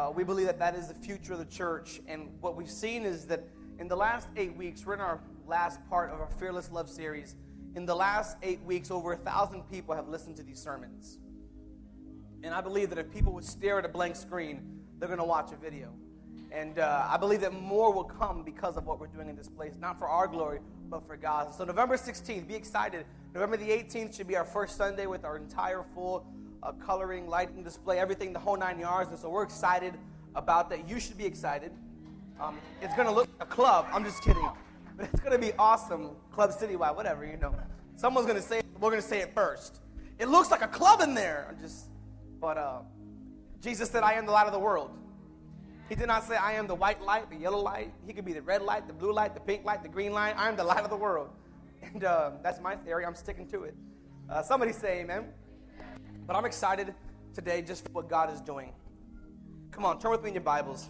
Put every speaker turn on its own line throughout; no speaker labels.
Uh, we believe that that is the future of the church. And what we've seen is that in the last eight weeks, we're in our last part of our Fearless Love series. In the last eight weeks, over a thousand people have listened to these sermons. And I believe that if people would stare at a blank screen, they're going to watch a video. And uh, I believe that more will come because of what we're doing in this place, not for our glory, but for God. So, November 16th, be excited. November the 18th should be our first Sunday with our entire full uh, coloring, lighting display, everything, the whole nine yards. And so, we're excited about that. You should be excited. Um, it's going to look like a club. I'm just kidding. But it's going to be awesome. Club Citywide, whatever, you know. Someone's going to say it. We're going to say it first. It looks like a club in there. I'm just, but uh, Jesus said, I am the light of the world. He did not say, I am the white light, the yellow light. He could be the red light, the blue light, the pink light, the green light. I am the light of the world. And uh, that's my theory. I'm sticking to it. Uh, somebody say amen. But I'm excited today just for what God is doing. Come on, turn with me in your Bibles.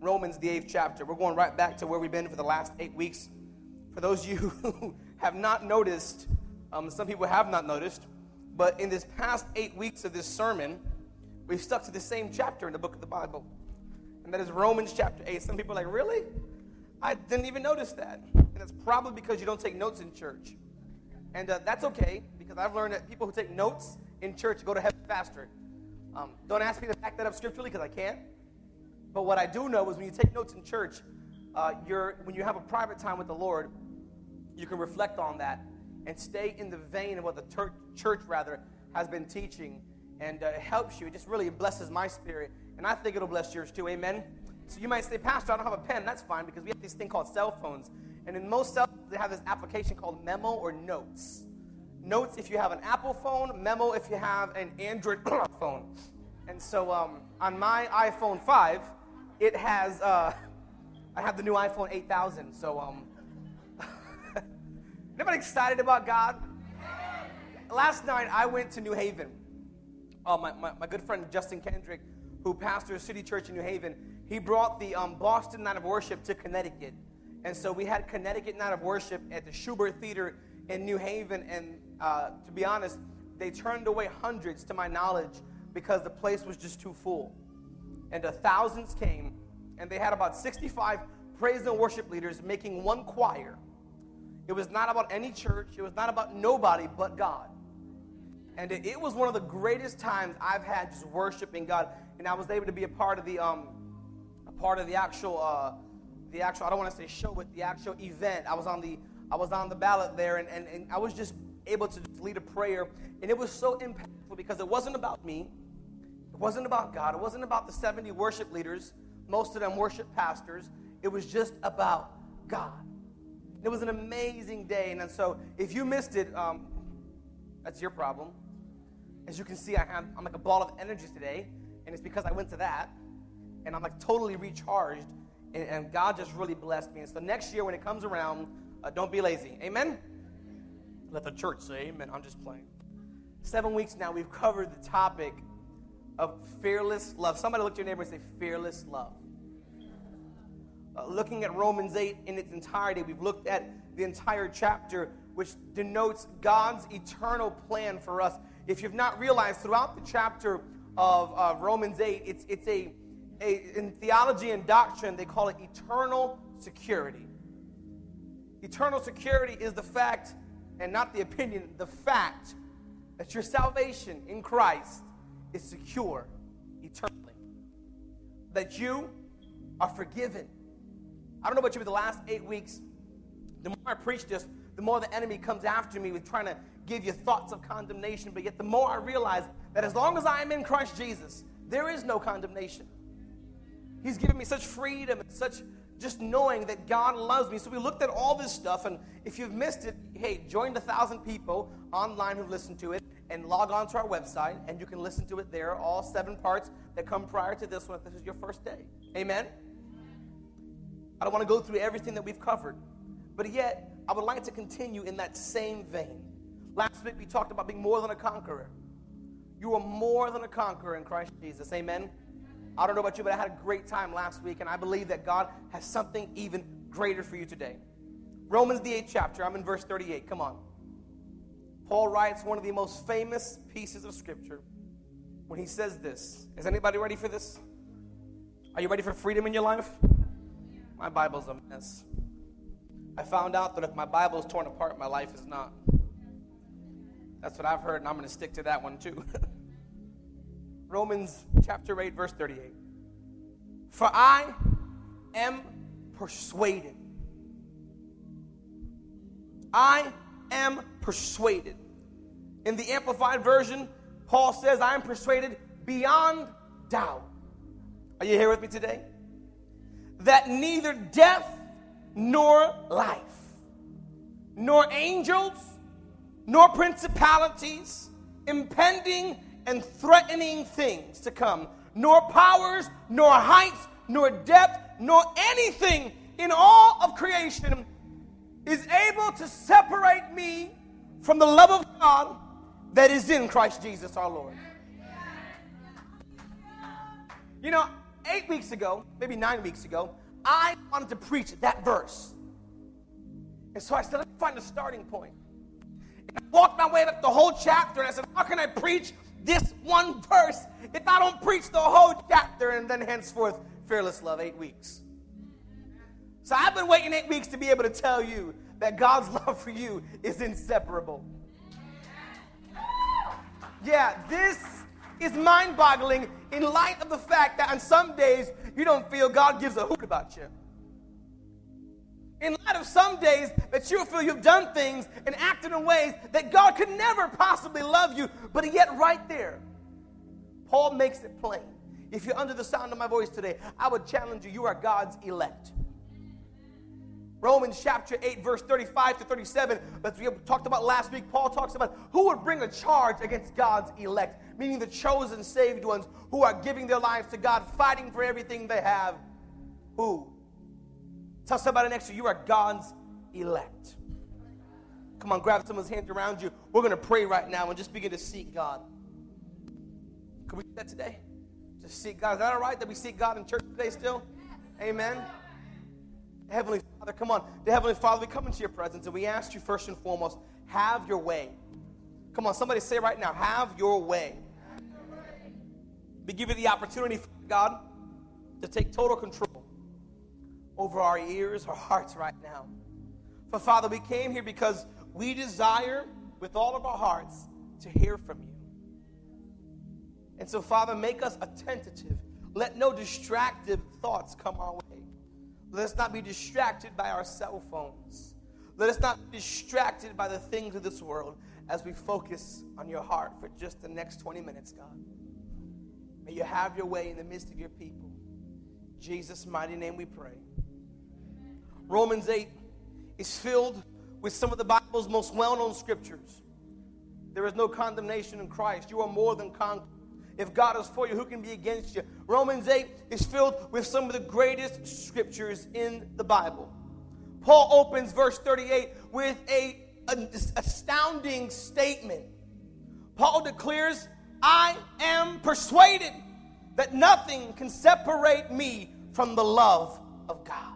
Romans, the eighth chapter. We're going right back to where we've been for the last eight weeks. For those of you who have not noticed, um, some people have not noticed, but in this past eight weeks of this sermon, we've stuck to the same chapter in the book of the Bible and that is Romans chapter 8. Some people are like, really? I didn't even notice that. And it's probably because you don't take notes in church. And uh, that's okay, because I've learned that people who take notes in church go to heaven faster. Um, don't ask me to back that up scripturally, because I can't. But what I do know is when you take notes in church, uh, you're, when you have a private time with the Lord, you can reflect on that and stay in the vein of what the ter- church, rather, has been teaching. And uh, it helps you. It just really blesses my spirit and I think it'll bless yours too. Amen. So you might say, Pastor, I don't have a pen. That's fine because we have this thing called cell phones. And in most cell phones, they have this application called Memo or Notes. Notes if you have an Apple phone, Memo if you have an Android phone. And so um, on my iPhone 5, it has, uh, I have the new iPhone 8000. So, um, anybody excited about God? Last night, I went to New Haven. Oh, my, my, my good friend Justin Kendrick who pastors City Church in New Haven, he brought the um, Boston Night of Worship to Connecticut. And so we had Connecticut Night of Worship at the Shubert Theater in New Haven. And uh, to be honest, they turned away hundreds, to my knowledge, because the place was just too full. And uh, thousands came, and they had about 65 praise and worship leaders making one choir. It was not about any church, it was not about nobody but God. And it, it was one of the greatest times I've had just worshiping God and I was able to be a part of the um, a part of the actual uh, the actual I don't want to say show, but the actual event. I was on the I was on the ballot there, and, and, and I was just able to lead a prayer, and it was so impactful because it wasn't about me, it wasn't about God, it wasn't about the 70 worship leaders, most of them worship pastors. It was just about God. It was an amazing day, and so if you missed it, um, that's your problem. As you can see, I have, I'm like a ball of energy today and it's because I went to that, and I'm like totally recharged, and, and God just really blessed me. And so next year when it comes around, uh, don't be lazy. Amen? Let the church say amen. I'm just playing. Seven weeks now, we've covered the topic of fearless love. Somebody look at your neighbor and say, fearless love. Uh, looking at Romans 8 in its entirety, we've looked at the entire chapter, which denotes God's eternal plan for us. If you've not realized, throughout the chapter, of, of Romans 8, it's, it's a, a, in theology and doctrine, they call it eternal security. Eternal security is the fact, and not the opinion, the fact that your salvation in Christ is secure eternally. That you are forgiven. I don't know about you, but the last eight weeks, the more I preach this, the more the enemy comes after me with trying to give you thoughts of condemnation. But yet, the more I realize that as long as I am in Christ Jesus, there is no condemnation. He's given me such freedom and such just knowing that God loves me. So we looked at all this stuff, and if you've missed it, hey, join the thousand people online who've listened to it and log on to our website, and you can listen to it there, all seven parts that come prior to this one if this is your first day. Amen? I don't want to go through everything that we've covered, but yet I would like to continue in that same vein. Last week we talked about being more than a conqueror. You are more than a conqueror in Christ Jesus. Amen. I don't know about you, but I had a great time last week, and I believe that God has something even greater for you today. Romans, the eighth chapter, I'm in verse 38. Come on. Paul writes one of the most famous pieces of scripture when he says this. Is anybody ready for this? Are you ready for freedom in your life? My Bible's a mess. I found out that if my Bible is torn apart, my life is not. That's what I've heard, and I'm going to stick to that one too. Romans chapter 8, verse 38. For I am persuaded. I am persuaded. In the Amplified Version, Paul says, I am persuaded beyond doubt. Are you here with me today? That neither death nor life, nor angels, nor principalities, impending and threatening things to come, nor powers, nor heights, nor depth, nor anything in all of creation is able to separate me from the love of God that is in Christ Jesus our Lord. You know, eight weeks ago, maybe nine weeks ago, I wanted to preach that verse. And so I said, let me find a starting point. And I walked my way up the whole chapter and I said, how can I preach this one verse if I don't preach the whole chapter? And then henceforth, fearless love, eight weeks. So I've been waiting eight weeks to be able to tell you that God's love for you is inseparable. Yeah, this is mind boggling in light of the fact that on some days you don't feel God gives a hoot about you. In light of some days that you feel you've done things and acted in ways that God could never possibly love you, but yet right there, Paul makes it plain. If you're under the sound of my voice today, I would challenge you, you are God's elect. Romans chapter 8, verse 35 to 37, that we talked about last week, Paul talks about who would bring a charge against God's elect, meaning the chosen, saved ones who are giving their lives to God, fighting for everything they have. Who? Tell somebody next to you, you are God's elect. Come on, grab someone's hand around you. We're going to pray right now and just begin to seek God. Can we do that today? Just seek God. Is that all right that we seek God in church today still? Amen. Heavenly Father, come on. The Heavenly Father, we come into your presence and we ask you first and foremost, have your way. Come on, somebody say right now, have your way. We give you the opportunity, God, to take total control over our ears, our hearts right now. For Father, we came here because we desire with all of our hearts to hear from you. And so, Father, make us attentive. Let no distractive thoughts come our way. Let us not be distracted by our cell phones. Let us not be distracted by the things of this world as we focus on your heart for just the next 20 minutes, God. May you have your way in the midst of your people. In Jesus' mighty name we pray. Romans 8 is filled with some of the Bible's most well known scriptures. There is no condemnation in Christ. You are more than conquerors. If God is for you, who can be against you? Romans 8 is filled with some of the greatest scriptures in the Bible. Paul opens verse 38 with a, an astounding statement. Paul declares, I am persuaded that nothing can separate me from the love of God.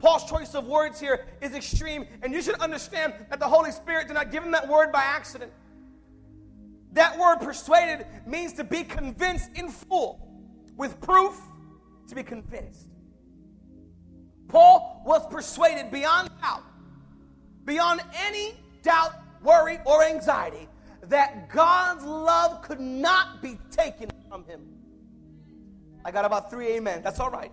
Paul's choice of words here is extreme, and you should understand that the Holy Spirit did not give him that word by accident. That word persuaded means to be convinced in full, with proof to be convinced. Paul was persuaded beyond doubt, beyond any doubt, worry, or anxiety, that God's love could not be taken from him. I got about three amen. That's all right.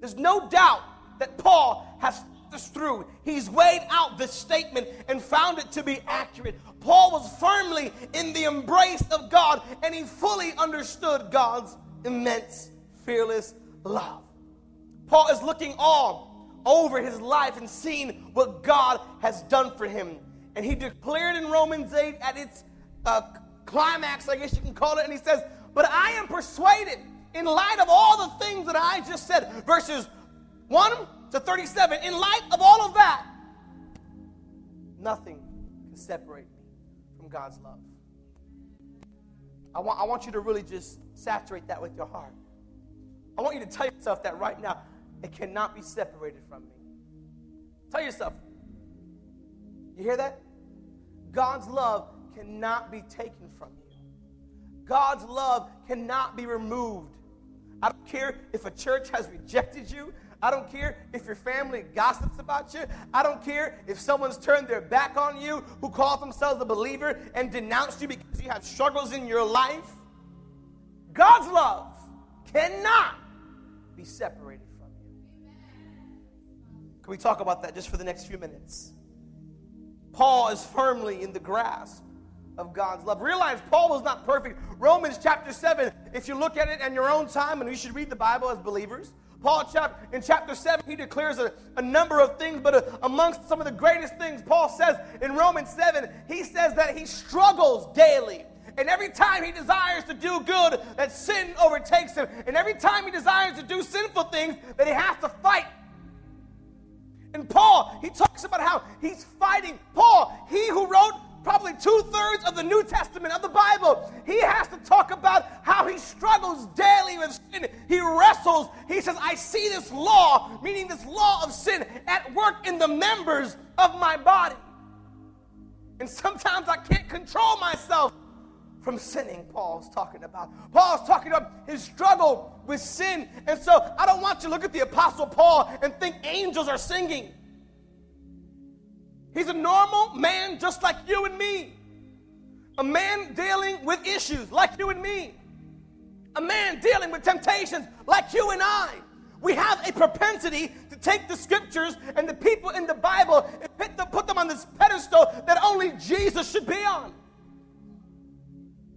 There's no doubt that Paul has this through. He's weighed out this statement and found it to be accurate. Paul was firmly in the embrace of God and he fully understood God's immense, fearless love. Paul is looking all over his life and seeing what God has done for him. And he declared in Romans 8 at its uh, climax, I guess you can call it, and he says, But I am persuaded, in light of all the things that I just said, verses 1 to 37, in light of all of that, nothing can separate me from God's love. I want, I want you to really just saturate that with your heart. I want you to tell yourself that right now. It cannot be separated from me. Tell yourself. You hear that? God's love cannot be taken from you. God's love cannot be removed. I don't care if a church has rejected you. I don't care if your family gossips about you. I don't care if someone's turned their back on you who calls themselves a believer and denounced you because you have struggles in your life. God's love cannot be separated from you. Can we talk about that just for the next few minutes? Paul is firmly in the grasp of God's love. Realize Paul was not perfect. Romans chapter 7, if you look at it in your own time, and we should read the Bible as believers, Paul chapter, in chapter 7, he declares a, a number of things, but a, amongst some of the greatest things, Paul says in Romans 7, he says that he struggles daily. And every time he desires to do good, that sin overtakes him. And every time he desires to do sinful things, that he has to fight and Paul, he talks about how he's fighting. Paul, he who wrote probably two thirds of the New Testament of the Bible, he has to talk about how he struggles daily with sin. He wrestles. He says, I see this law, meaning this law of sin, at work in the members of my body. And sometimes I can't control myself from sinning, Paul's talking about. Paul's talking about his struggle with sin. And so I don't want you to look at the Apostle Paul and think angels are singing. He's a normal man just like you and me. A man dealing with issues like you and me. A man dealing with temptations like you and I. We have a propensity to take the scriptures and the people in the Bible and put them, put them on this pedestal that only Jesus should be on.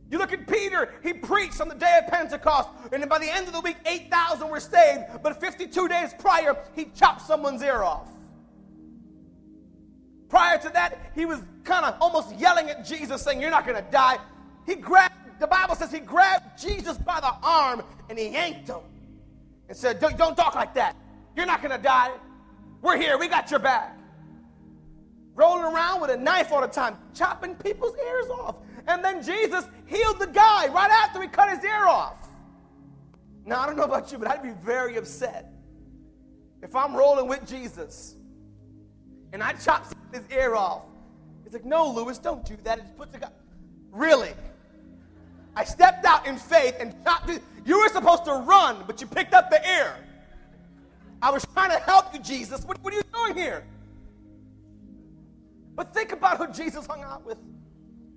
You look at Peter, he preached on the day of Pentecost, and by the end of the week, 8,000 were saved, but 52 days prior, he chopped someone's ear off. Prior to that, he was kind of almost yelling at Jesus, saying, You're not going to die. He grabbed, the Bible says he grabbed Jesus by the arm and he yanked him and said, Don't, don't talk like that. You're not going to die. We're here. We got your back. Rolling around with a knife all the time, chopping people's ears off. And then Jesus healed the guy right after he cut his ear off. Now, I don't know about you, but I'd be very upset if I'm rolling with Jesus and I chop his ear off. He's like, no, Lewis, don't do that. It puts the guy. Really? I stepped out in faith and chopped it. You were supposed to run, but you picked up the ear. I was trying to help you, Jesus. What, what are you doing here? But think about who Jesus hung out with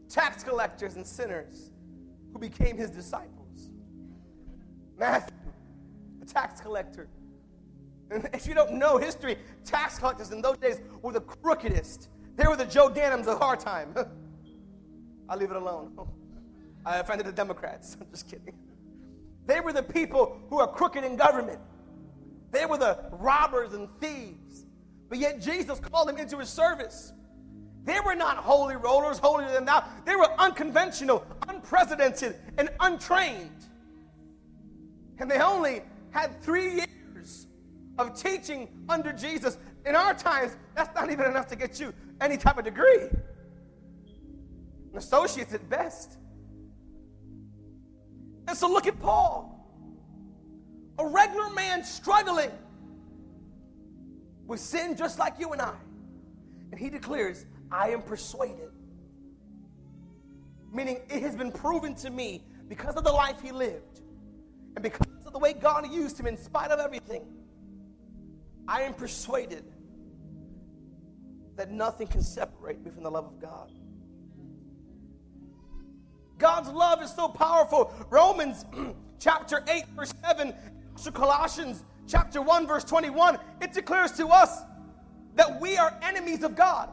tax collectors and sinners who became his disciples. Matthew, a tax collector, if you don't know history, tax collectors in those days were the crookedest. They were the Joe Gannams of our time. I'll leave it alone. I offended the Democrats. I'm just kidding. They were the people who are crooked in government. They were the robbers and thieves. But yet Jesus called them into his service. They were not holy rollers, holier than thou. They were unconventional, unprecedented, and untrained. And they only had three years of teaching under Jesus. In our times, that's not even enough to get you any type of degree. An associate's at best. And so look at Paul, a regular man struggling with sin just like you and I. And he declares, I am persuaded. Meaning, it has been proven to me because of the life he lived and because of the way God used him in spite of everything I am persuaded that nothing can separate me from the love of God. God's love is so powerful. Romans chapter 8, verse 7, to Colossians chapter 1, verse 21, it declares to us that we are enemies of God.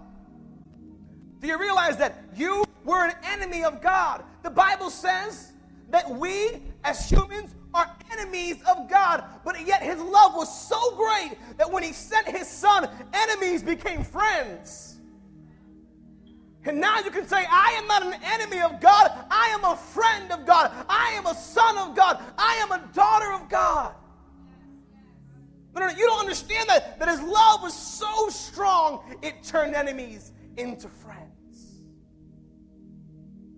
Do you realize that you were an enemy of God? The Bible says that we as humans are enemies of God, but yet his love was so great that when he sent his son, enemies became friends. And now you can say, I am not an enemy of God, I am a friend of God, I am a son of God, I am a daughter of God. No, no, you don't understand that, that his love was so strong, it turned enemies into friends.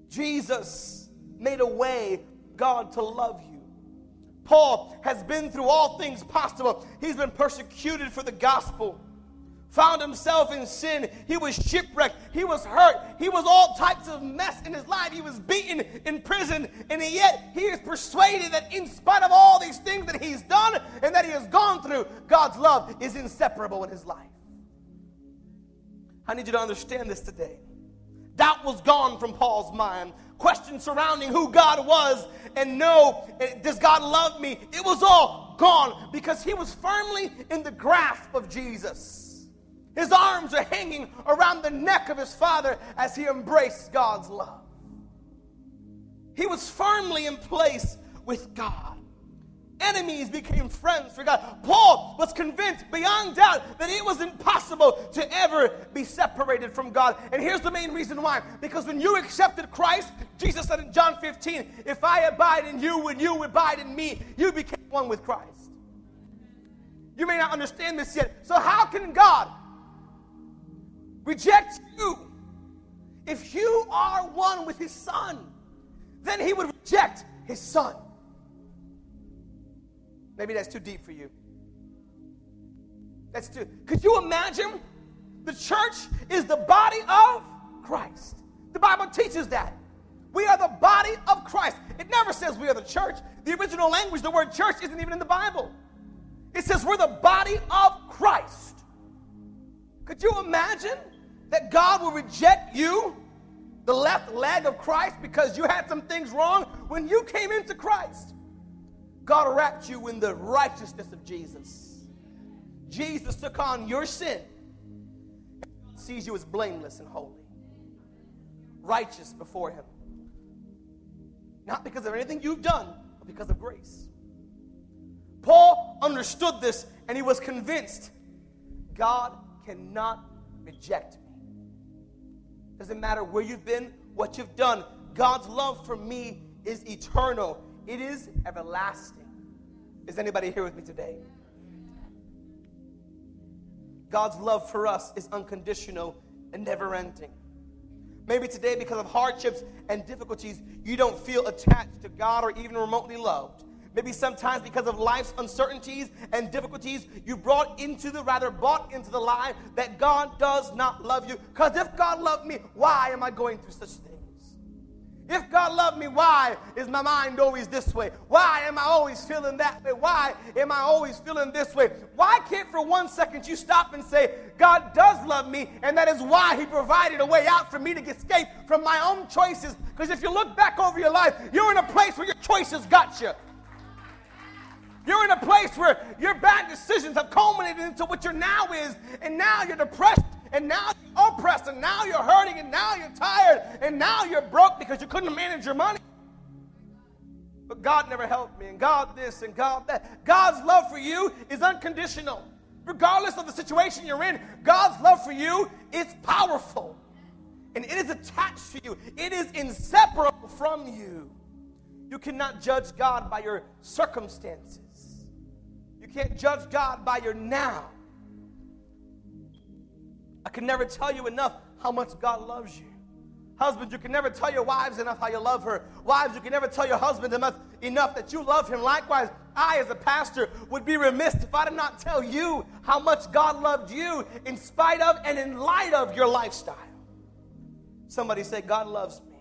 Jesus made a way, God, to love you. Paul has been through all things possible. He's been persecuted for the gospel, found himself in sin. He was shipwrecked. He was hurt. He was all types of mess in his life. He was beaten in prison. And yet he is persuaded that in spite of all these things that he's done and that he has gone through, God's love is inseparable in his life. I need you to understand this today. Doubt was gone from Paul's mind. Questions surrounding who God was and no, eh, does God love me? It was all gone because he was firmly in the grasp of Jesus. His arms are hanging around the neck of his father as he embraced God's love. He was firmly in place with God. Enemies became friends for God. Paul was convinced beyond doubt that it was impossible to ever be separated from God. And here's the main reason why. Because when you accepted Christ, Jesus said in John 15, If I abide in you and you abide in me, you became one with Christ. You may not understand this yet. So, how can God reject you. If you are one with his son, then he would reject his son. Maybe that's too deep for you. That's too. Could you imagine? The church is the body of Christ. The Bible teaches that. We are the body of Christ. It never says we are the church. The original language, the word church, isn't even in the Bible. It says we're the body of Christ. Could you imagine that God will reject you, the left leg of Christ, because you had some things wrong when you came into Christ. God wrapped you in the righteousness of Jesus. Jesus took on your sin, sees you as blameless and holy, righteous before Him. Not because of anything you've done, but because of grace. Paul understood this and he was convinced God cannot reject me. Doesn't matter where you've been, what you've done. God's love for me is eternal, it is everlasting. Is anybody here with me today? God's love for us is unconditional and never ending. Maybe today, because of hardships and difficulties, you don't feel attached to God or even remotely loved. Maybe sometimes because of life's uncertainties and difficulties, you brought into the, rather bought into the lie that God does not love you. Because if God loved me, why am I going through such things? If God loved me, why is my mind always this way? Why am I always feeling that way? Why am I always feeling this way? Why can't for one second you stop and say, God does love me, and that is why He provided a way out for me to escape from my own choices? Because if you look back over your life, you're in a place where your choices got you. You're in a place where your bad decisions have culminated into what your now is, and now you're depressed, and now you're oppressed, and now you're hurting, and now you're tired, and now you're broke because you couldn't manage your money. But God never helped me, and God this, and God that. God's love for you is unconditional. Regardless of the situation you're in, God's love for you is powerful. And it is attached to you, it is inseparable from you. You cannot judge God by your circumstances you can't judge God by your now. I can never tell you enough how much God loves you. Husbands, you can never tell your wives enough how you love her. Wives, you can never tell your husband enough, enough that you love him. Likewise, I, as a pastor, would be remiss if I did not tell you how much God loved you in spite of and in light of your lifestyle. Somebody say, God loves me.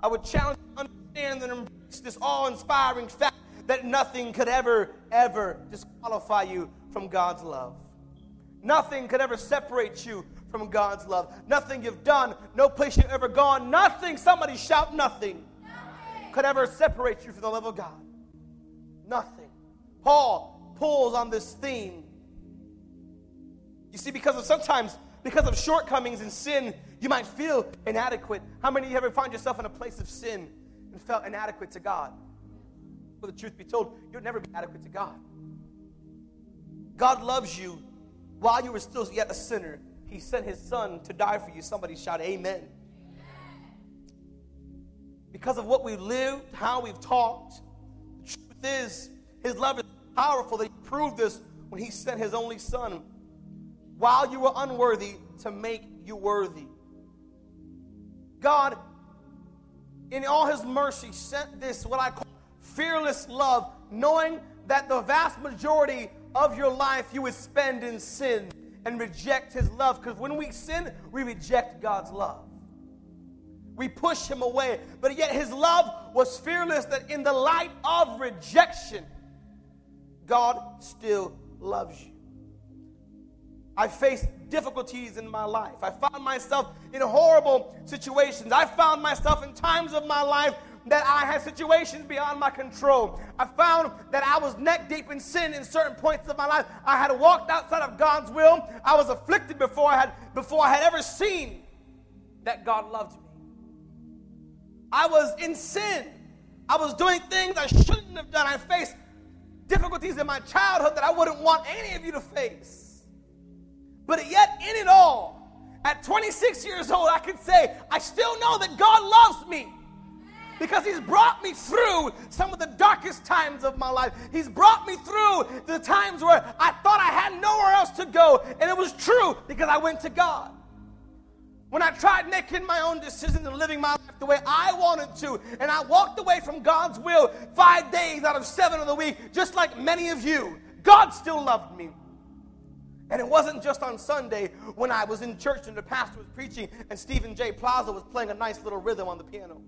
I would challenge you to understand and embrace this awe inspiring fact that nothing could ever, ever disqualify you from God's love. Nothing could ever separate you from God's love. Nothing you've done, no place you've ever gone, nothing, somebody shout nothing, nothing. could ever separate you from the love of God. Nothing. Paul pulls on this theme. You see, because of sometimes, because of shortcomings and sin, you might feel inadequate. How many of you ever find yourself in a place of sin and felt inadequate to God? For the truth be told, you'll never be adequate to God. God loves you while you were still yet a sinner. He sent his son to die for you. Somebody shout, Amen. Because of what we've lived, how we've talked, the truth is, his love is powerful that he proved this when he sent his only son while you were unworthy to make you worthy. God, in all his mercy, sent this, what I call fearless love, knowing that the vast majority of your life you would spend in sin and reject his love. Because when we sin, we reject God's love. We push him away. But yet his love was fearless that in the light of rejection, God still loves you. I faced difficulties in my life. I found myself in horrible situations. I found myself in times of my life that I had situations beyond my control. I found that I was neck deep in sin in certain points of my life. I had walked outside of God's will. I was afflicted before I had before I had ever seen that God loved me. I was in sin. I was doing things I shouldn't have done. I faced difficulties in my childhood that I wouldn't want any of you to face. But yet, in it all, at 26 years old, I can say, I still know that God loves me because He's brought me through some of the darkest times of my life. He's brought me through the times where I thought I had nowhere else to go, and it was true because I went to God. When I tried making my own decisions and living my life the way I wanted to, and I walked away from God's will five days out of seven of the week, just like many of you, God still loved me. And it wasn't just on Sunday when I was in church and the pastor was preaching and Stephen J. Plaza was playing a nice little rhythm on the piano.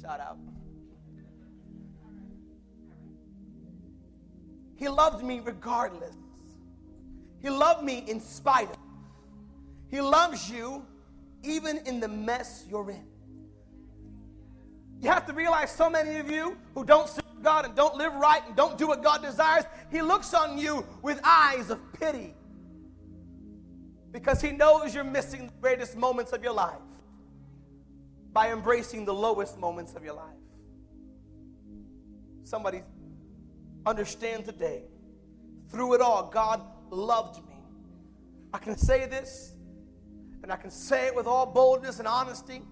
Shout out. He loved me regardless. He loved me in spite of. He loves you even in the mess you're in. You have to realize so many of you who don't serve God and don't live right and don't do what God desires, He looks on you with eyes of pity because He knows you're missing the greatest moments of your life by embracing the lowest moments of your life. Somebody understand today, through it all, God loved me. I can say this, and I can say it with all boldness and honesty,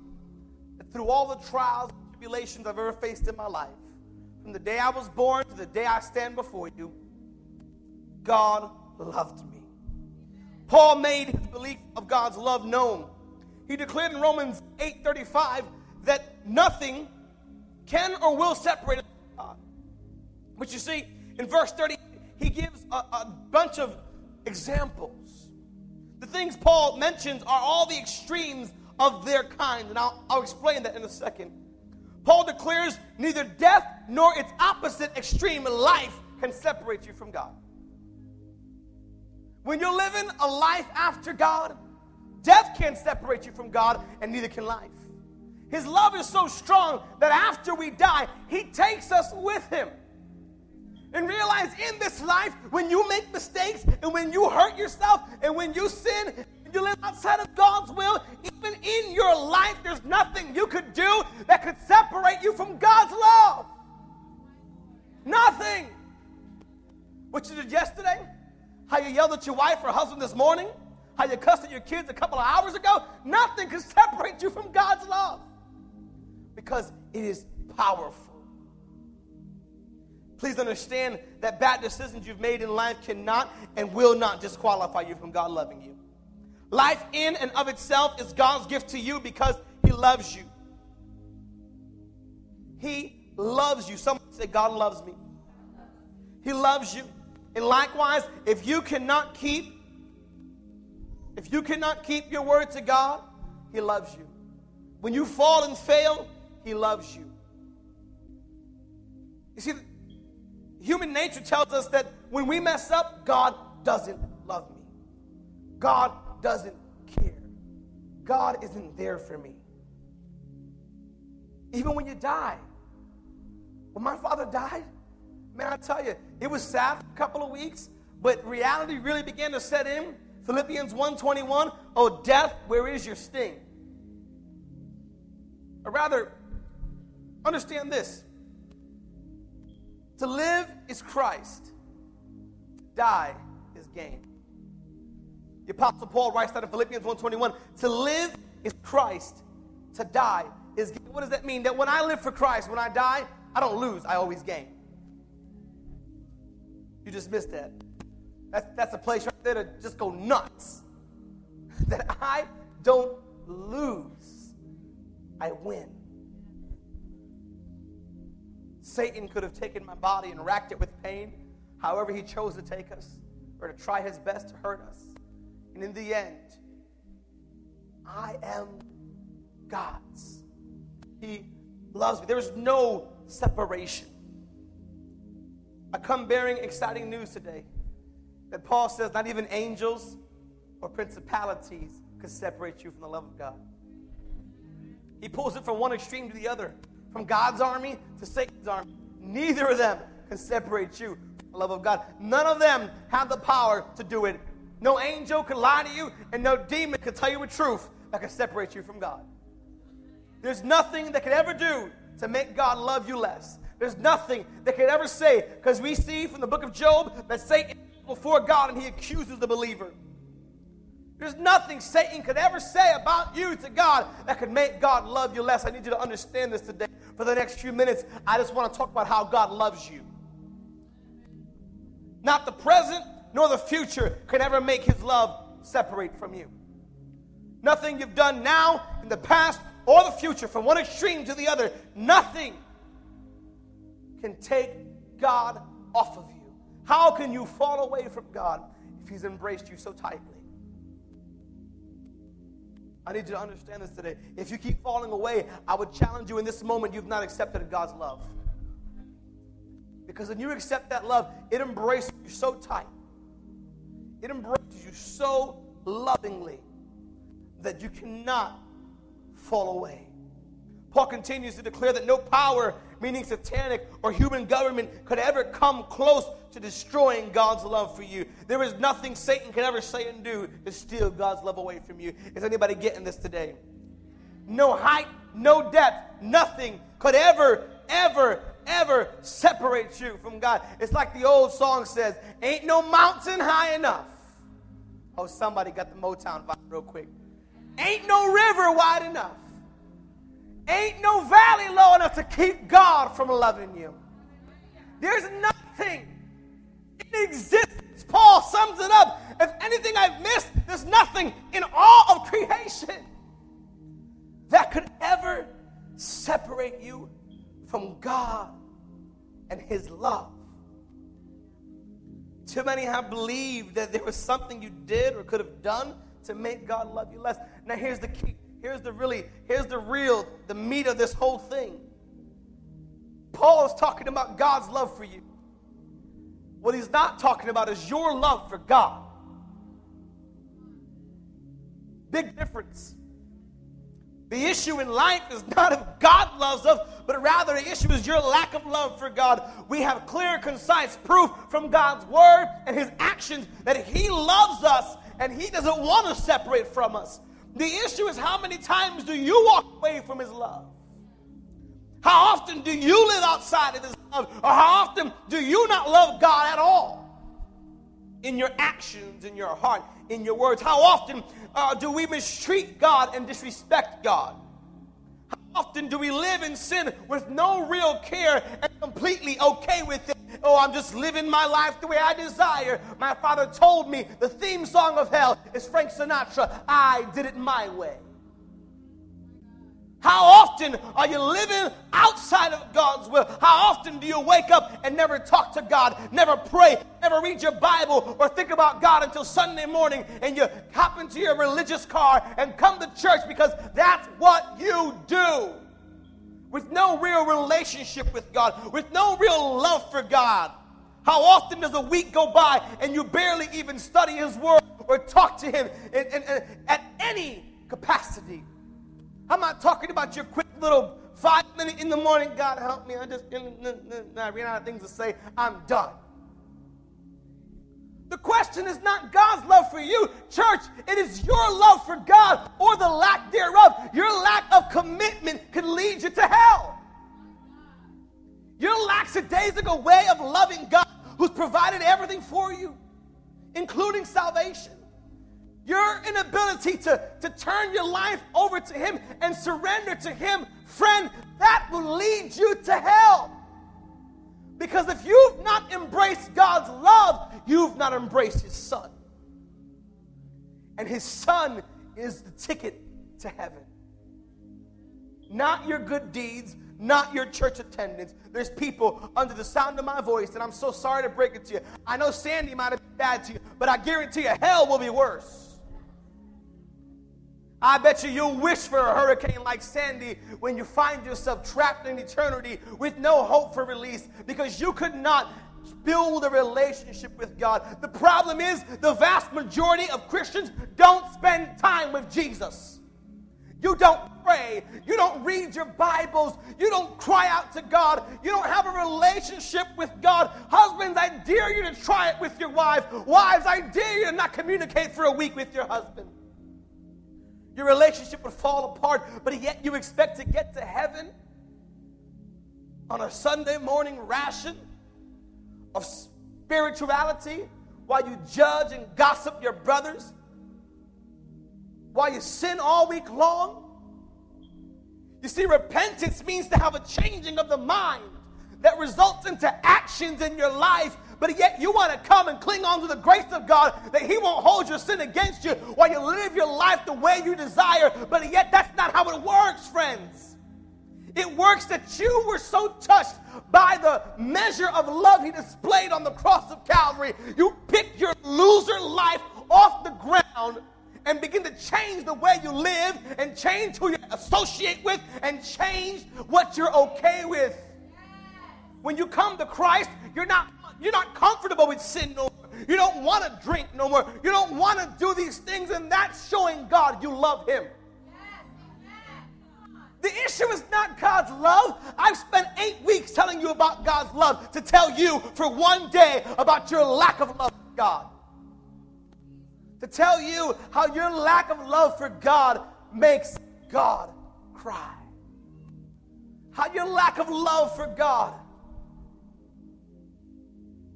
that through all the trials and tribulations I've ever faced in my life, from the day I was born to the day I stand before you, God loved me. Paul made his belief of God's love known he declared in Romans 8:35 that nothing can or will separate us from God. But you see, in verse 30, he gives a, a bunch of examples. The things Paul mentions are all the extremes of their kind, and I'll, I'll explain that in a second. Paul declares neither death nor its opposite extreme, life, can separate you from God. When you're living a life after God, Death can't separate you from God, and neither can life. His love is so strong that after we die, He takes us with Him. And realize in this life, when you make mistakes and when you hurt yourself and when you sin and you live outside of God's will, even in your life, there's nothing you could do that could separate you from God's love. Nothing. What you did yesterday, how you yelled at your wife or husband this morning, how you cussed at your kids a couple of hours ago, nothing can separate you from God's love because it is powerful. Please understand that bad decisions you've made in life cannot and will not disqualify you from God loving you. Life in and of itself is God's gift to you because He loves you. He loves you. Someone say, God loves me. He loves you. And likewise, if you cannot keep if you cannot keep your word to God, He loves you. When you fall and fail, He loves you. You see, human nature tells us that when we mess up, God doesn't love me. God doesn't care. God isn't there for me. Even when you die. When my father died, man, I tell you, it was sad for a couple of weeks, but reality really began to set in Philippians 1:21, "Oh death, where is your sting?" Or rather, understand this. To live is Christ. Die is gain. The apostle Paul writes that in Philippians 1:21, "To live is Christ, to die is gain." What does that mean? That when I live for Christ, when I die, I don't lose, I always gain. You just missed that. That's, that's a place right to just go nuts. that I don't lose, I win. Satan could have taken my body and racked it with pain, however he chose to take us, or to try his best to hurt us. And in the end, I am God's. He loves me. There is no separation. I come bearing exciting news today that Paul says not even angels or principalities could separate you from the love of God. He pulls it from one extreme to the other, from God's army to Satan's army. Neither of them can separate you from the love of God. None of them have the power to do it. No angel can lie to you, and no demon can tell you a truth that can separate you from God. There's nothing that can ever do to make God love you less. There's nothing that can ever say, because we see from the book of Job that Satan before God and he accuses the believer. There's nothing Satan could ever say about you to God that could make God love you less. I need you to understand this today. For the next few minutes, I just want to talk about how God loves you. Not the present nor the future can ever make his love separate from you. Nothing you've done now, in the past, or the future, from one extreme to the other, nothing can take God off of you. How can you fall away from God if He's embraced you so tightly? I need you to understand this today. If you keep falling away, I would challenge you in this moment, you've not accepted God's love. Because when you accept that love, it embraces you so tight, it embraces you so lovingly that you cannot fall away. Paul continues to declare that no power, meaning satanic or human government, could ever come close to destroying God's love for you. There is nothing Satan can ever say and do to steal God's love away from you. Is anybody getting this today? No height, no depth, nothing could ever, ever, ever separate you from God. It's like the old song says, Ain't no mountain high enough. Oh, somebody got the Motown vibe real quick. Ain't no river wide enough. Ain't no valley low enough to keep God from loving you. There's nothing in existence. Paul sums it up. If anything I've missed, there's nothing in all of creation that could ever separate you from God and His love. Too many have believed that there was something you did or could have done to make God love you less. Now, here's the key here's the really, here's the real, the meat of this whole thing. Paul is talking about God's love for you. What he's not talking about is your love for God. Big difference. The issue in life is not if God loves us, but rather the issue is your lack of love for God. We have clear, concise proof from God's word and his actions that he loves us and he doesn't want to separate from us. The issue is how many times do you walk away from His love? How often do you live outside of His love? Or how often do you not love God at all? In your actions, in your heart, in your words. How often uh, do we mistreat God and disrespect God? How often do we live in sin with no real care and completely okay with it? Oh, I'm just living my life the way I desire. My father told me the theme song of hell is Frank Sinatra. I did it my way. How often are you living outside of God's will? How often do you wake up and never talk to God, never pray, never read your Bible, or think about God until Sunday morning and you hop into your religious car and come to church because that's what you do? With no real relationship with God, with no real love for God. How often does a week go by and you barely even study His Word or talk to Him in, in, in, at any capacity? I'm not talking about your quick little five minute in the morning, God help me. I just I ran out of things to say. I'm done. The question is not God's love for you, church. It is your love for God or the lack thereof. Your lack of commitment can lead you to hell. Your lackadaisical way of loving God, who's provided everything for you, including salvation, your inability to, to turn your life over to Him and surrender to Him, friend, that will lead you to hell. Because if you've not embraced God's love, you've not embraced His Son. And His Son is the ticket to heaven. Not your good deeds, not your church attendance. There's people under the sound of my voice, and I'm so sorry to break it to you. I know Sandy might have been bad to you, but I guarantee you, hell will be worse. I bet you you'll wish for a hurricane like Sandy when you find yourself trapped in eternity with no hope for release because you could not build a relationship with God. The problem is the vast majority of Christians don't spend time with Jesus. You don't pray. You don't read your Bibles. You don't cry out to God. You don't have a relationship with God. Husbands, I dare you to try it with your wife. Wives, I dare you to not communicate for a week with your husband. Your relationship would fall apart, but yet you expect to get to heaven on a Sunday morning ration of spirituality while you judge and gossip your brothers, while you sin all week long. You see, repentance means to have a changing of the mind that results into actions in your life but yet you want to come and cling on to the grace of God that He won't hold your sin against you while you live your life the way you desire. But yet that's not how it works, friends. It works that you were so touched by the measure of love He displayed on the cross of Calvary. You pick your loser life off the ground and begin to change the way you live and change who you associate with and change what you're okay with. When you come to Christ, you're not you're not comfortable with sin no more. You don't want to drink no more. You don't want to do these things, and that's showing God you love Him. The issue is not God's love. I've spent eight weeks telling you about God's love to tell you for one day about your lack of love for God. To tell you how your lack of love for God makes God cry. How your lack of love for God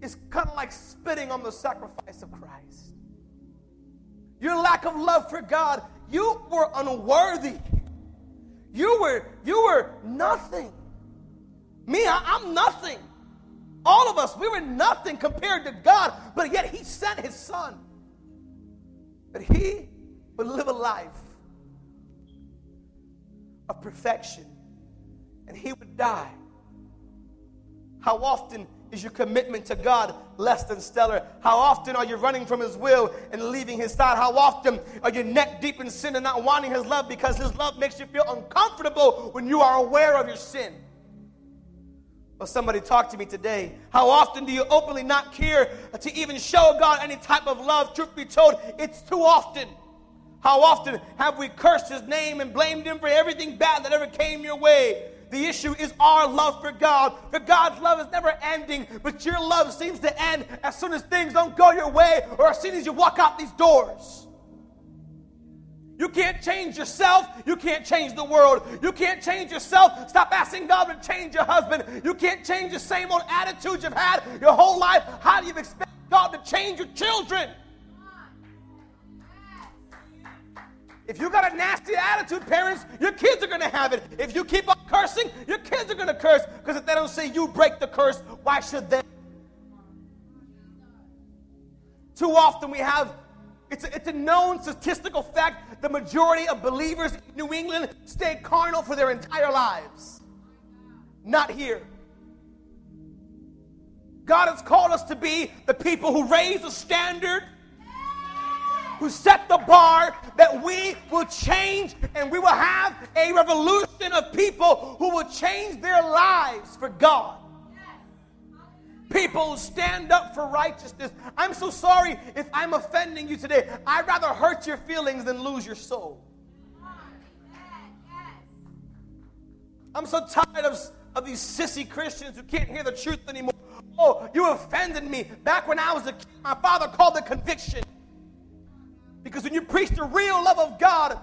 is kind of like spitting on the sacrifice of Christ. Your lack of love for God, you were unworthy. You were you were nothing. Me, I, am nothing. All of us, we were nothing compared to God, but yet He sent His Son. That He would live a life of perfection and He would die. How often is your commitment to God less than stellar? How often are you running from His will and leaving His side? How often are you neck deep in sin and not wanting His love because His love makes you feel uncomfortable when you are aware of your sin? Well, somebody talk to me today. How often do you openly not care to even show God any type of love? Truth be told, it's too often. How often have we cursed His name and blamed Him for everything bad that ever came your way? The issue is our love for God. For God's love is never ending, but your love seems to end as soon as things don't go your way or as soon as you walk out these doors. You can't change yourself. You can't change the world. You can't change yourself. Stop asking God to change your husband. You can't change the same old attitudes you've had your whole life. How do you expect God to change your children? If you got a nasty attitude, parents, your kids are going to have it. If you keep on cursing, your kids are going to curse. Because if they don't say you break the curse, why should they? Too often we have, it's a, it's a known statistical fact, the majority of believers in New England stay carnal for their entire lives. Not here. God has called us to be the people who raise the standard who set the bar that we will change and we will have a revolution of people who will change their lives for God. People stand up for righteousness. I'm so sorry if I'm offending you today. I'd rather hurt your feelings than lose your soul. I'm so tired of, of these sissy Christians who can't hear the truth anymore. Oh, you offended me. Back when I was a kid, my father called it conviction. Because when you preach the real love of God,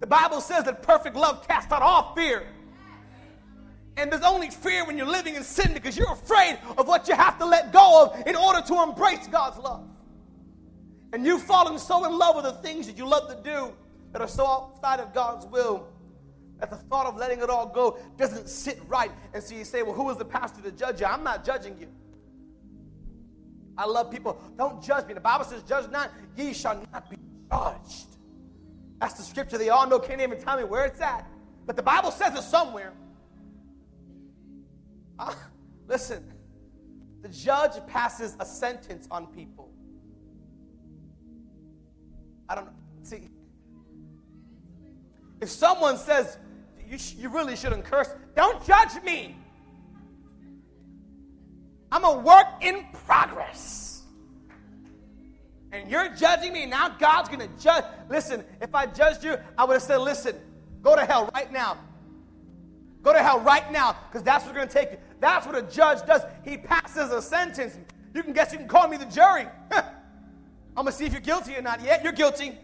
the Bible says that perfect love casts out all fear. And there's only fear when you're living in sin because you're afraid of what you have to let go of in order to embrace God's love. And you've fallen so in love with the things that you love to do that are so outside of God's will that the thought of letting it all go doesn't sit right. And so you say, Well, who is the pastor to judge you? I'm not judging you. I love people. Don't judge me. The Bible says, Judge not, ye shall not be judged. That's the scripture they all know. Can't even tell me where it's at. But the Bible says it somewhere. Uh, listen, the judge passes a sentence on people. I don't see. If someone says, you, sh- you really shouldn't curse, don't judge me. I'm a work in progress. And you're judging me. Now God's going to judge. Listen, if I judged you, I would have said, listen, go to hell right now. Go to hell right now because that's what's going to take you. That's what a judge does. He passes a sentence. You can guess you can call me the jury. I'm going to see if you're guilty or not. Yeah, you're guilty.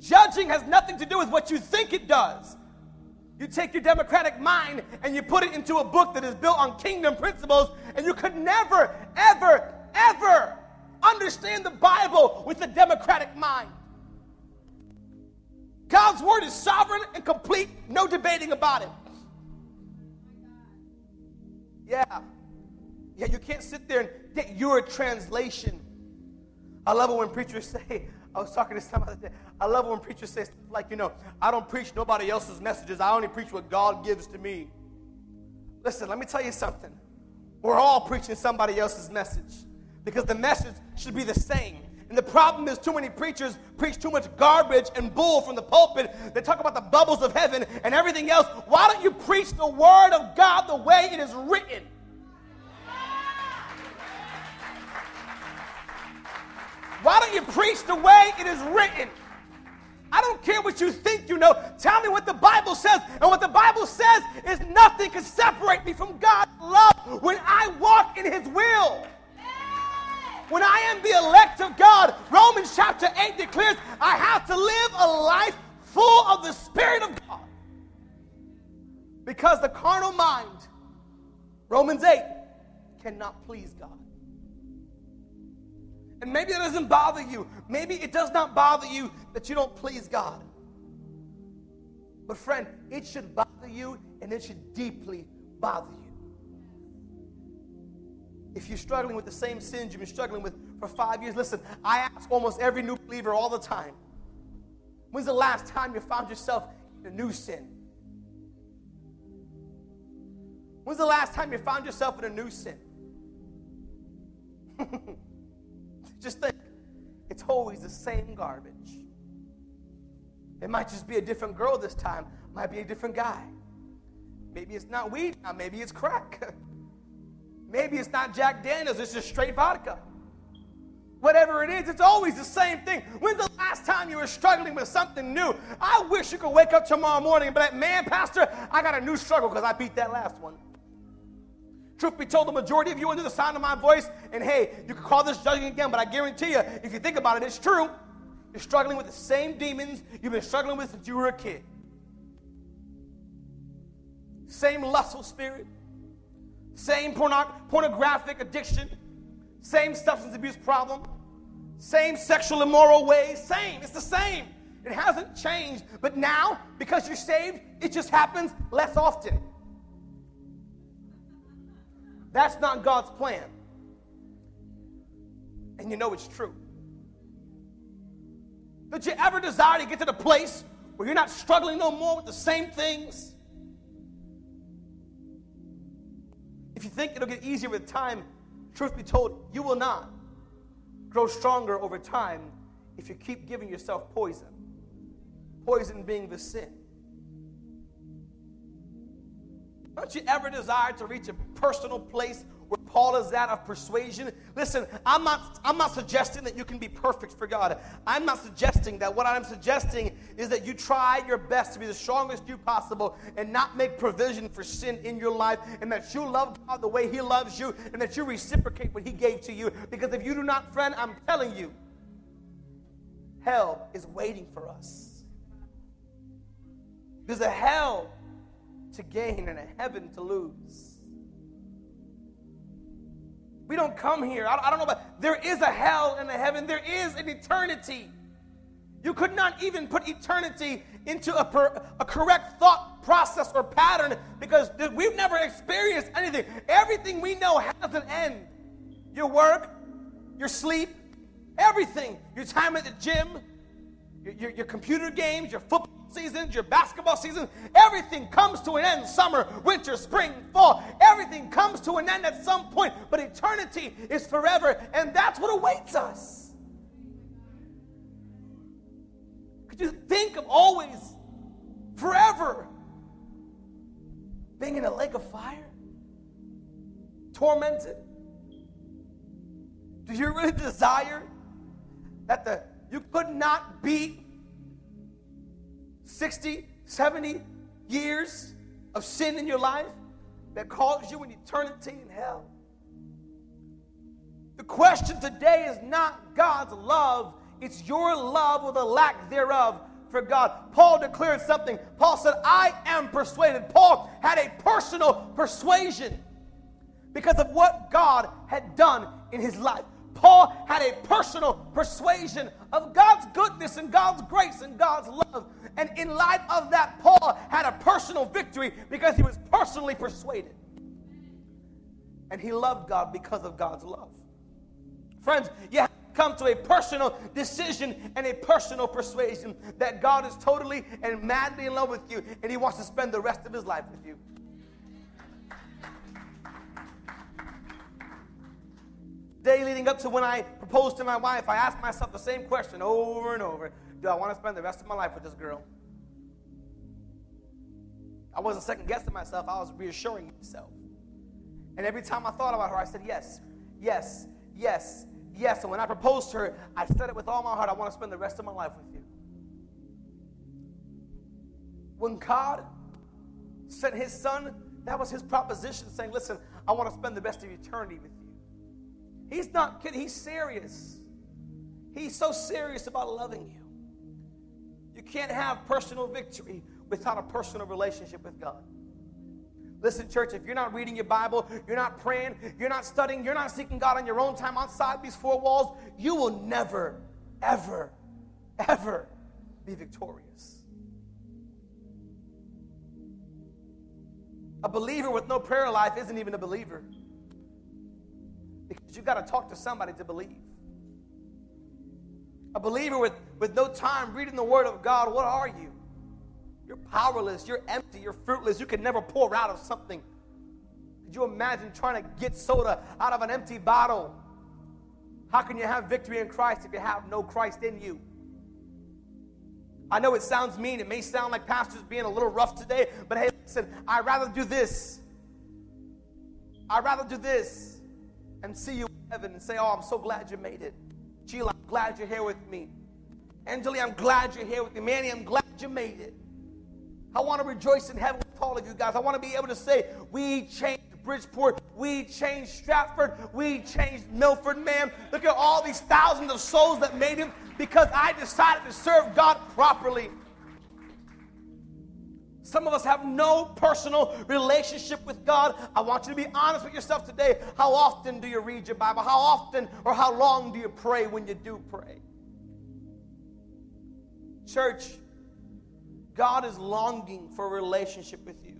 Judging has nothing to do with what you think it does. You take your democratic mind and you put it into a book that is built on kingdom principles, and you could never, ever, ever understand the Bible with a democratic mind. God's word is sovereign and complete, no debating about it. Yeah. Yeah, you can't sit there and get your translation. I love it when preachers say, I was talking to some other day. I love when preachers say like, you know, I don't preach nobody else's messages. I only preach what God gives to me. Listen, let me tell you something. We're all preaching somebody else's message because the message should be the same. And the problem is, too many preachers preach too much garbage and bull from the pulpit. They talk about the bubbles of heaven and everything else. Why don't you preach the word of God the way it is written? Why don't you preach the way it is written? I don't care what you think you know. Tell me what the Bible says. And what the Bible says is nothing can separate me from God's love when I walk in His will. When I am the elect of God, Romans chapter 8 declares I have to live a life full of the Spirit of God. Because the carnal mind, Romans 8, cannot please God. And maybe that doesn't bother you. Maybe it does not bother you that you don't please God. But, friend, it should bother you and it should deeply bother you. If you're struggling with the same sins you've been struggling with for five years, listen, I ask almost every new believer all the time when's the last time you found yourself in a new sin? When's the last time you found yourself in a new sin? Just think, it's always the same garbage. It might just be a different girl this time, might be a different guy. Maybe it's not weed now, maybe it's crack. maybe it's not Jack Daniels, it's just straight vodka. Whatever it is, it's always the same thing. When's the last time you were struggling with something new? I wish you could wake up tomorrow morning and be like, man, Pastor, I got a new struggle because I beat that last one. Truth be told, the majority of you under the sound of my voice, and hey, you can call this judging again, but I guarantee you, if you think about it, it's true. You're struggling with the same demons you've been struggling with since you were a kid. Same lustful spirit, same porno- pornographic addiction, same substance abuse problem, same sexual immoral ways, same. It's the same. It hasn't changed. But now, because you're saved, it just happens less often. That's not God's plan. And you know it's true. Did you ever desire to get to the place where you're not struggling no more with the same things? If you think it'll get easier with time, truth be told, you will not grow stronger over time if you keep giving yourself poison. Poison being the sin. Don't you ever desire to reach a personal place where Paul is at of persuasion? Listen, I'm not, I'm not suggesting that you can be perfect for God. I'm not suggesting that. What I'm suggesting is that you try your best to be the strongest you possible and not make provision for sin in your life, and that you love God the way He loves you, and that you reciprocate what He gave to you. Because if you do not, friend, I'm telling you, hell is waiting for us. There's a hell to gain and a heaven to lose. We don't come here. I, don't know, but there is a hell and a heaven. There is an eternity. You could not even put eternity into a, per, a correct thought process or pattern because we've never experienced anything. Everything we know has an end. Your work, your sleep, everything. Your time at the gym, your, your, computer games, your football seasons, your basketball season, everything comes to an end. Summer, winter, spring, fall, everything comes to an end at some point, but eternity is forever, and that's what awaits us. Could you think of always, forever, being in a lake of fire? Tormented? Do you really desire that the you could not beat 60, 70 years of sin in your life that caused you an eternity in hell? The question today is not God's love, it's your love or the lack thereof for God. Paul declared something. Paul said, I am persuaded. Paul had a personal persuasion because of what God had done in his life. Paul had a personal persuasion of God's goodness and God's grace and God's love. And in light of that, Paul had a personal victory because he was personally persuaded. And he loved God because of God's love. Friends, you have to come to a personal decision and a personal persuasion that God is totally and madly in love with you and he wants to spend the rest of his life with you. Day leading up to when I proposed to my wife, I asked myself the same question over and over Do I want to spend the rest of my life with this girl? I wasn't second guessing myself, I was reassuring myself. And every time I thought about her, I said, Yes, yes, yes, yes. And when I proposed to her, I said it with all my heart I want to spend the rest of my life with you. When God sent his son, that was his proposition saying, Listen, I want to spend the rest of eternity with you. He's not kidding, he's serious. He's so serious about loving you. You can't have personal victory without a personal relationship with God. Listen, church, if you're not reading your Bible, you're not praying, you're not studying, you're not seeking God on your own time outside these four walls, you will never, ever, ever be victorious. A believer with no prayer life isn't even a believer. You've got to talk to somebody to believe. A believer with, with no time reading the Word of God, what are you? You're powerless, you're empty, you're fruitless, you can never pour out of something. Could you imagine trying to get soda out of an empty bottle? How can you have victory in Christ if you have no Christ in you? I know it sounds mean. It may sound like pastors being a little rough today, but hey, listen, I'd rather do this. I'd rather do this and see you in heaven and say, Oh, I'm so glad you made it. Sheila, I'm glad you're here with me. Angeli, I'm glad you're here with me. Manny, I'm glad you made it. I want to rejoice in heaven with all of you guys. I want to be able to say, We changed Bridgeport. We changed Stratford. We changed Milford, man. Look at all these thousands of souls that made it because I decided to serve God properly. Some of us have no personal relationship with God. I want you to be honest with yourself today. How often do you read your Bible? How often or how long do you pray when you do pray? Church, God is longing for a relationship with you.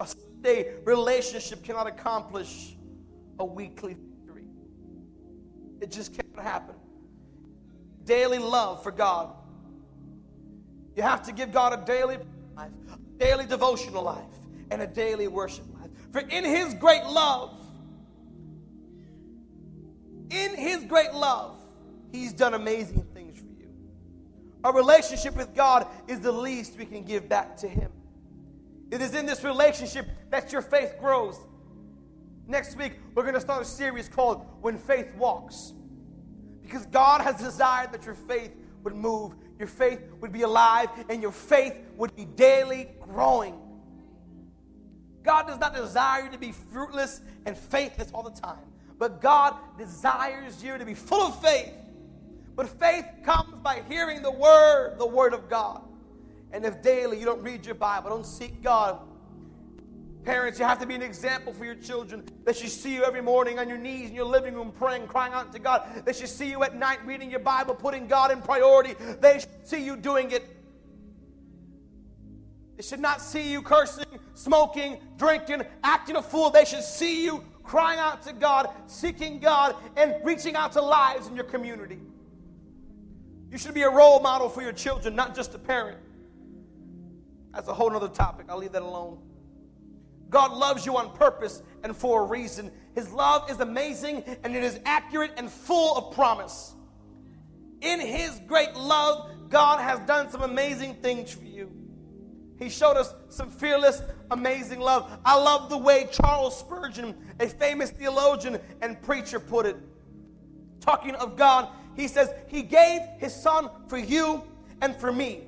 A Sunday relationship cannot accomplish a weekly victory. It just cannot happen. Daily love for God. You have to give God a daily life, a daily devotional life, and a daily worship life. For in His great love, in His great love, He's done amazing things for you. A relationship with God is the least we can give back to Him. It is in this relationship that your faith grows. Next week, we're going to start a series called When Faith Walks. Because God has desired that your faith would move your faith would be alive, and your faith would be daily growing. God does not desire you to be fruitless and faithless all the time, but God desires you to be full of faith. But faith comes by hearing the word, the word of God. And if daily you don't read your Bible, don't seek God, Parents, you have to be an example for your children. They should see you every morning on your knees in your living room praying, crying out to God. They should see you at night reading your Bible, putting God in priority. They should see you doing it. They should not see you cursing, smoking, drinking, acting a fool. They should see you crying out to God, seeking God, and reaching out to lives in your community. You should be a role model for your children, not just a parent. That's a whole other topic. I'll leave that alone. God loves you on purpose and for a reason. His love is amazing and it is accurate and full of promise. In His great love, God has done some amazing things for you. He showed us some fearless, amazing love. I love the way Charles Spurgeon, a famous theologian and preacher, put it. Talking of God, he says, He gave His Son for you and for me.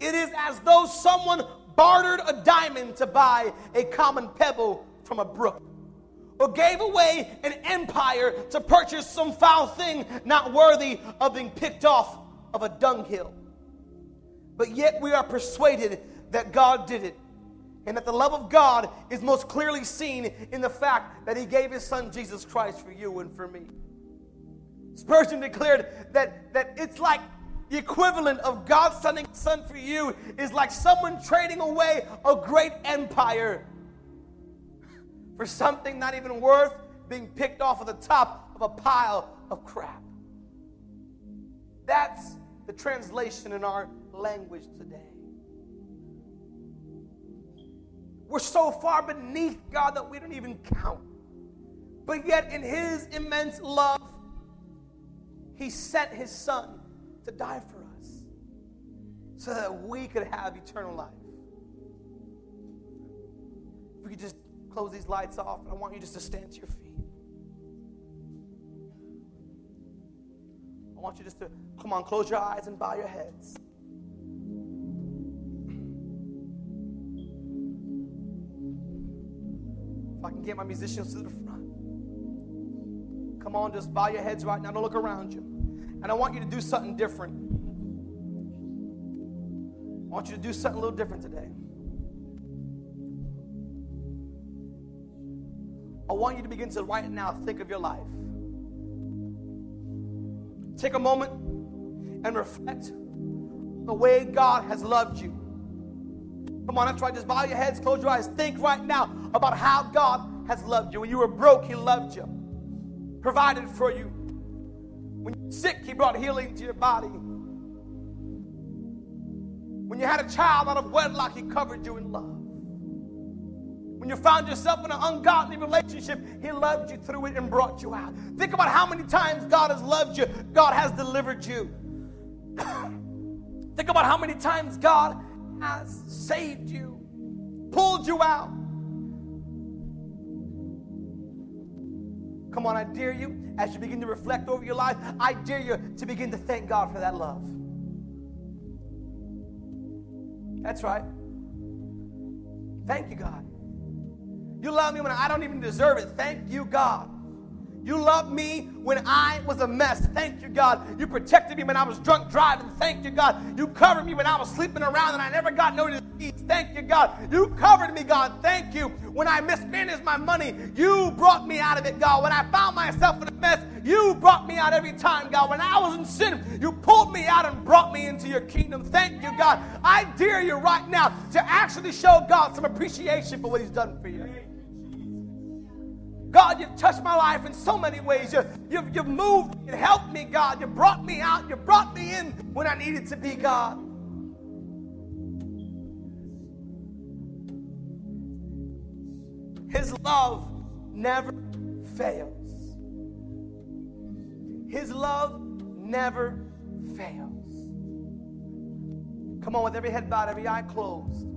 It is as though someone bartered a diamond to buy a common pebble from a brook, or gave away an empire to purchase some foul thing not worthy of being picked off of a dunghill. But yet we are persuaded that God did it, and that the love of God is most clearly seen in the fact that He gave His Son Jesus Christ for you and for me. Spurgeon declared that, that it's like the equivalent of God sending son for you is like someone trading away a great empire for something not even worth being picked off of the top of a pile of crap. That's the translation in our language today. We're so far beneath God that we don't even count. But yet, in His immense love, He sent His Son to die for us so that we could have eternal life. If we could just close these lights off, I want you just to stand to your feet. I want you just to come on, close your eyes and bow your heads. If I can get my musicians to the front. Come on, just bow your heads right now. Don't look around you. And I want you to do something different. I want you to do something a little different today. I want you to begin to right now think of your life. Take a moment and reflect the way God has loved you. Come on, that's right. Just bow your heads, close your eyes. Think right now about how God has loved you. When you were broke, He loved you, provided for you, sick, He brought healing to your body. When you had a child out of wedlock, He covered you in love. When you found yourself in an ungodly relationship, He loved you through it and brought you out. Think about how many times God has loved you, God has delivered you. Think about how many times God has saved you, pulled you out. Come on, I dare you, as you begin to reflect over your life, I dare you to begin to thank God for that love. That's right. Thank you, God. You love me when I don't even deserve it. Thank you, God. You loved me when I was a mess. Thank you, God. You protected me when I was drunk driving. Thank you, God. You covered me when I was sleeping around and I never got no Thank you, God. You covered me, God. Thank you. When I mismanaged my money, you brought me out of it, God. When I found myself in a mess, you brought me out every time, God. When I was in sin, you pulled me out and brought me into your kingdom. Thank you, God. I dare you right now to actually show God some appreciation for what He's done for you. God, you've touched my life in so many ways. You, you've, you've moved and helped me, God. You brought me out. You brought me in when I needed to be, God. His love never fails. His love never fails. Come on, with every head bowed, every eye closed.